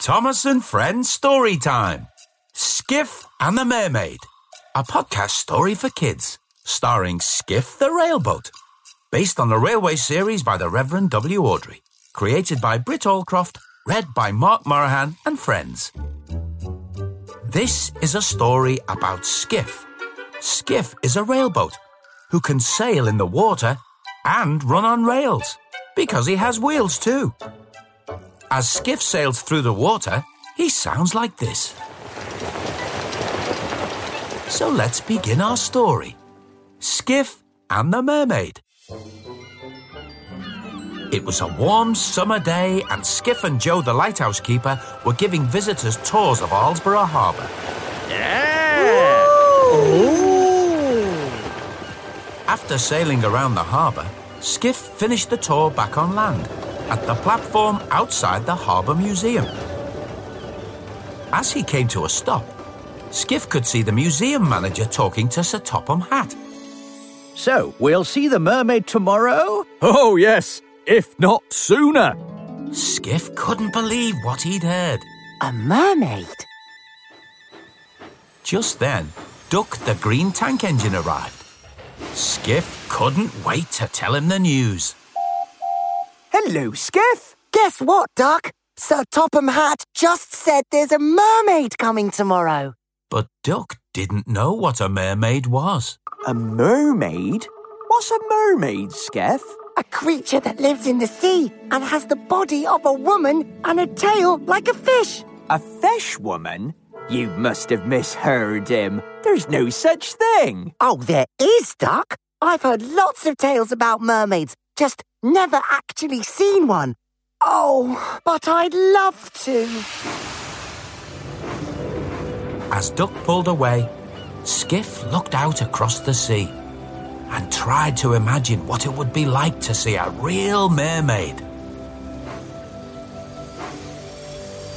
Thomas and Friends Story Time. Skiff and the Mermaid. A podcast story for kids, starring Skiff the Railboat. Based on the railway series by the Reverend W. Awdry, Created by Britt Allcroft, read by Mark Moraghan and friends. This is a story about Skiff. Skiff is a railboat who can sail in the water and run on rails because he has wheels too. As Skiff sails through the water, he sounds like this. So let's begin our story Skiff and the Mermaid. It was a warm summer day, and Skiff and Joe, the lighthouse keeper, were giving visitors tours of Arlesburgh Harbour. Yeah! After sailing around the harbour, Skiff finished the tour back on land at the platform outside the Harbour Museum. As he came to a stop, Skiff could see the museum manager talking to Sir Topham Hatt. So, we'll see the mermaid tomorrow? Oh, yes, if not sooner. Skiff couldn't believe what he'd heard. A mermaid? Just then, Duck the green tank engine arrived. Skiff couldn't wait to tell him the news. Hello, Skiff. Guess what, Duck? Sir Topham Hatt just said there's a mermaid coming tomorrow. But Duck didn't know what a mermaid was. A mermaid? What's a mermaid, Skiff? A creature that lives in the sea and has the body of a woman and a tail like a fish. A fish woman? You must have misheard him. There's no such thing. Oh, there is, Duck. I've heard lots of tales about mermaids, just never actually seen one. Oh, but I'd love to. As Duck pulled away, Skiff looked out across the sea and tried to imagine what it would be like to see a real mermaid.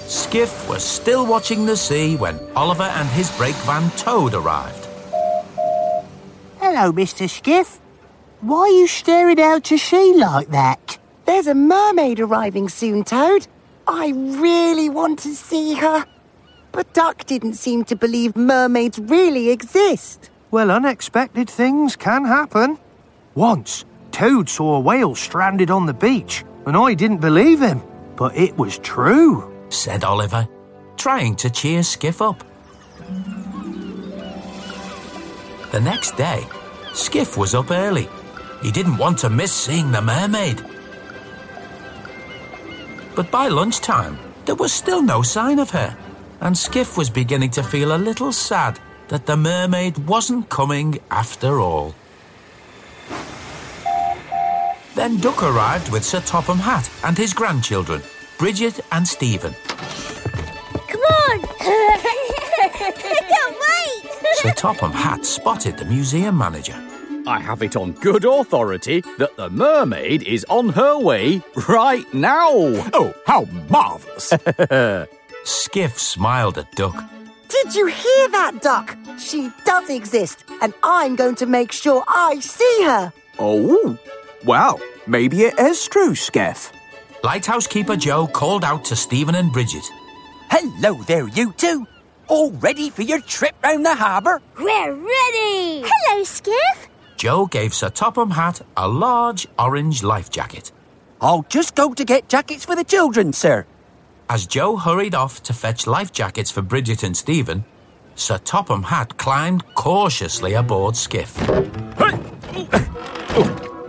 Skiff was still watching the sea when Oliver and his brake van Toad arrived. Hello, Mr. Skiff. Why are you staring out to sea like that? There's a mermaid arriving soon, Toad. I really want to see her. But Duck didn't seem to believe mermaids really exist. Well, unexpected things can happen. Once, Toad saw a whale stranded on the beach, and I didn't believe him. But it was true. said Oliver, trying to cheer Skiff up. The next day, Skiff was up early. He didn't want to miss seeing the mermaid. But by lunchtime, there was still no sign of her, and Skiff was beginning to feel a little sad that the mermaid wasn't coming after all. Then Duck arrived with Sir Topham Hatt and his grandchildren, Bridget and Stephen. Come on! I can't wait! Sir Topham Hatt spotted the museum manager. I have it on good authority that the mermaid is on her way right now. Oh, how marvellous. Skiff smiled at Duck. Did you hear that, Duck? She does exist, and I'm going to make sure I see her. oh, well, maybe it is true, Skiff. Lighthouse keeper Joe called out to Stephen and Bridget. Hello there, you two. All ready for your trip round the harbour? We're ready! Hello, Skiff! Joe gave Sir Topham Hatt a large orange life jacket. I'll just go to get jackets for the children, sir. As Joe hurried off to fetch life jackets for Bridget and Stephen, Sir Topham Hatt climbed cautiously aboard Skiff.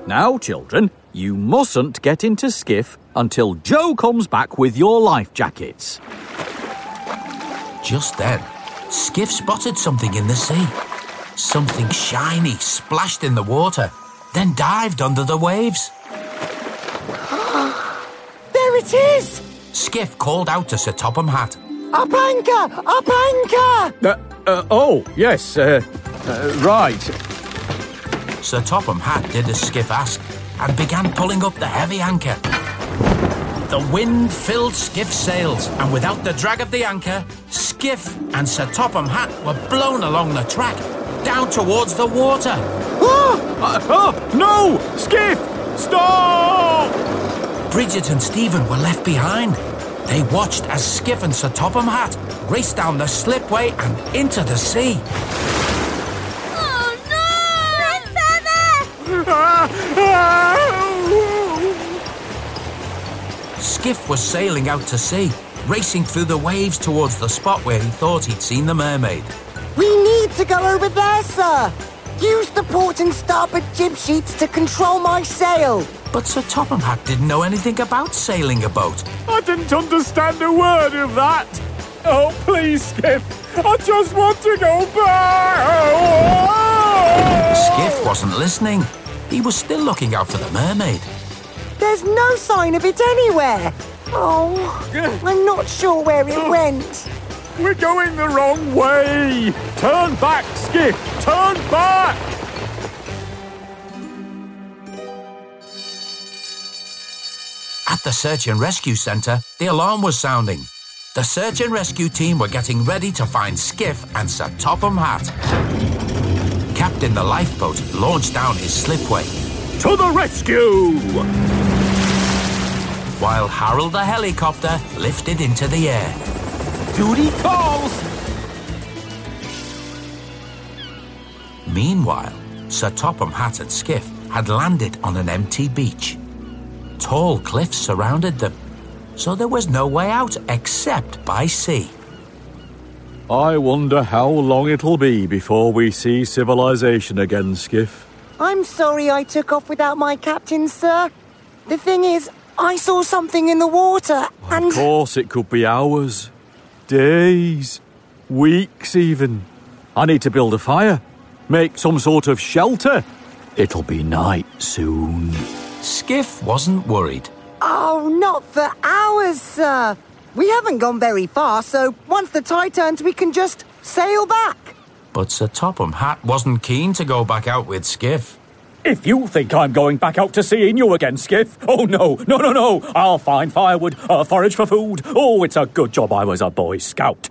Now, children, you mustn't get into skiff until Joe comes back with your life jackets. Just then, Skiff spotted something in the sea. Something shiny splashed in the water, then dived under the waves. There it is! Skiff called out to Sir Topham Hatt. Up anchor! Up anchor! Uh, uh, oh, yes, uh, uh, right. Sir Topham Hatt did as Skiff asked and began pulling up the heavy anchor. The wind filled Skiff's sails, and without the drag of the anchor, Skiff and Sir Topham Hatt were blown along the track, down towards the water. Uh, oh, no! Skiff! Stop! Bridget and Stephen were left behind. They watched as Skiff and Sir Topham Hatt raced down the slipway and into the sea. Oh no! Skiff was sailing out to sea, racing through the waves towards the spot where he thought he'd seen the mermaid. We need to go over there, sir. Use the port and starboard jib sheets to control my sail. But Sir Topham Hatt didn't know anything about sailing a boat. I didn't understand a word of that. Oh, please, Skiff. I just want to go back. Skiff wasn't listening. He was still looking out for the mermaid. There's no sign of it anywhere. Oh, I'm not sure where it went. We're going the wrong way. Turn back, Skiff! Turn back. At the search and rescue centre, the alarm was sounding. The search and rescue team were getting ready to find Skiff and Sir Topham Hatt. Captain the lifeboat launched down his slipway, To the rescue. while Harold the helicopter lifted into the air. Duty calls. Meanwhile, Sir Topham Hatt and Skiff had landed on an empty beach. Tall cliffs surrounded them, so there was no way out except by sea. I wonder how long it'll be before we see civilization again, Skiff. I'm sorry I took off without my captain, sir. The thing is, I saw something in the water and. Of course, it could be hours, days, weeks, even. I need to build a fire, make some sort of shelter. It'll be night soon. Skiff wasn't worried. Oh, not for hours, sir. We haven't gone very far, so once the tide turns, we can just sail back. But Sir Topham Hatt wasn't keen to go back out with Skiff. If you think I'm going back out to sea in you again, Skiff, oh no, no, no, no. I'll find firewood, uh, forage for food. Oh, it's a good job I was a Boy Scout.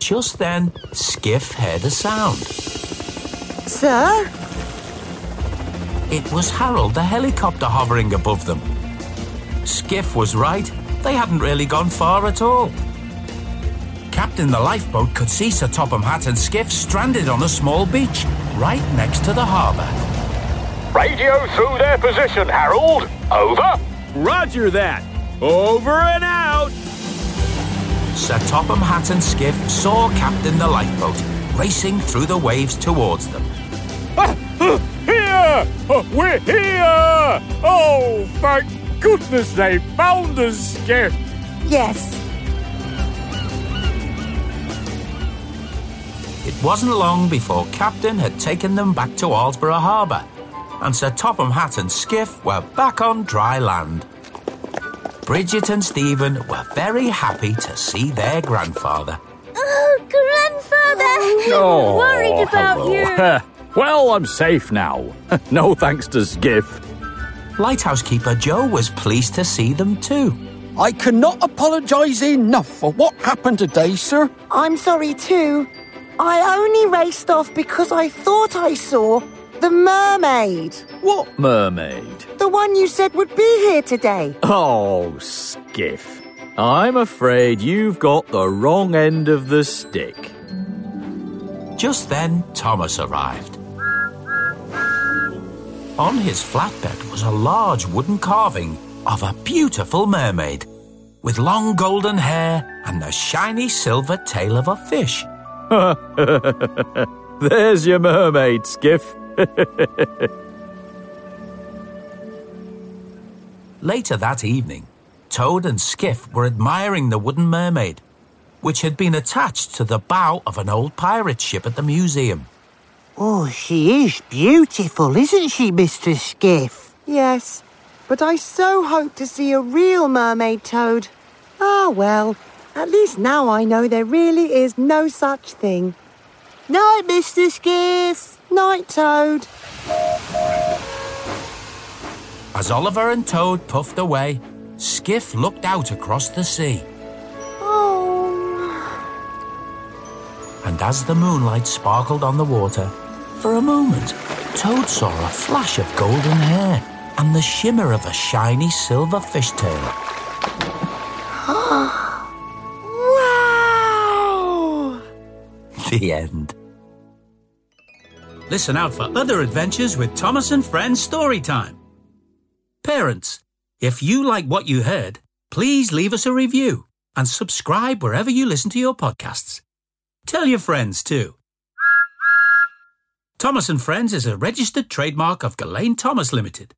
Just then, Skiff heard a sound. Sir? It was Harold the helicopter hovering above them. Skiff was right. They hadn't really gone far at all. Captain the lifeboat could see Sir Topham Hatt and Skiff stranded on a small beach right next to the harbour. Radio through their position, Harold. Over. Roger that. Over and out. Sir Topham Hatt and Skiff saw Captain the lifeboat racing through the waves towards them. Here! Uh, We're here! Oh, thank goodness they found us, Skiff. Yes. Wasn't long before Captain had taken them back to Arlesburgh Harbour, and Sir Topham Hatt and Skiff were back on dry land. Bridget and Stephen were very happy to see their grandfather. Oh, grandfather! Oh, Worried about hello. you. well, I'm safe now. no thanks to Skiff. Lighthouse keeper Joe was pleased to see them too. I cannot apologise enough for what happened today, sir. I'm sorry too. I only raced off because I thought I saw the mermaid. What mermaid? The one you said would be here today. Oh, Skiff. I'm afraid you've got the wrong end of the stick. Just then, Thomas arrived. On his flatbed was a large wooden carving of a beautiful mermaid with long golden hair and the shiny silver tail of a fish. There's your mermaid, Skiff. Later that evening, Toad and Skiff were admiring the wooden mermaid, which had been attached to the bow of an old pirate ship at the museum. Oh, she is beautiful, isn't she, Mr. Skiff? Yes, but I so hope to see a real mermaid toad. Ah, well, at least now I know there really is no such thing. Night, Mr. Skiff. Night, Toad. As Oliver and Toad puffed away, Skiff looked out across the sea. Oh. and as the moonlight sparkled on the water, for a moment, Toad saw a flash of golden hair and the shimmer of a shiny silver fishtail. wow! The end. Listen out for other adventures with Thomas and Friends Storytime. Parents, if you like what you heard, please leave us a review and subscribe wherever you listen to your podcasts. Tell your friends too. Thomas and Friends is a registered trademark of Gullane Thomas Limited.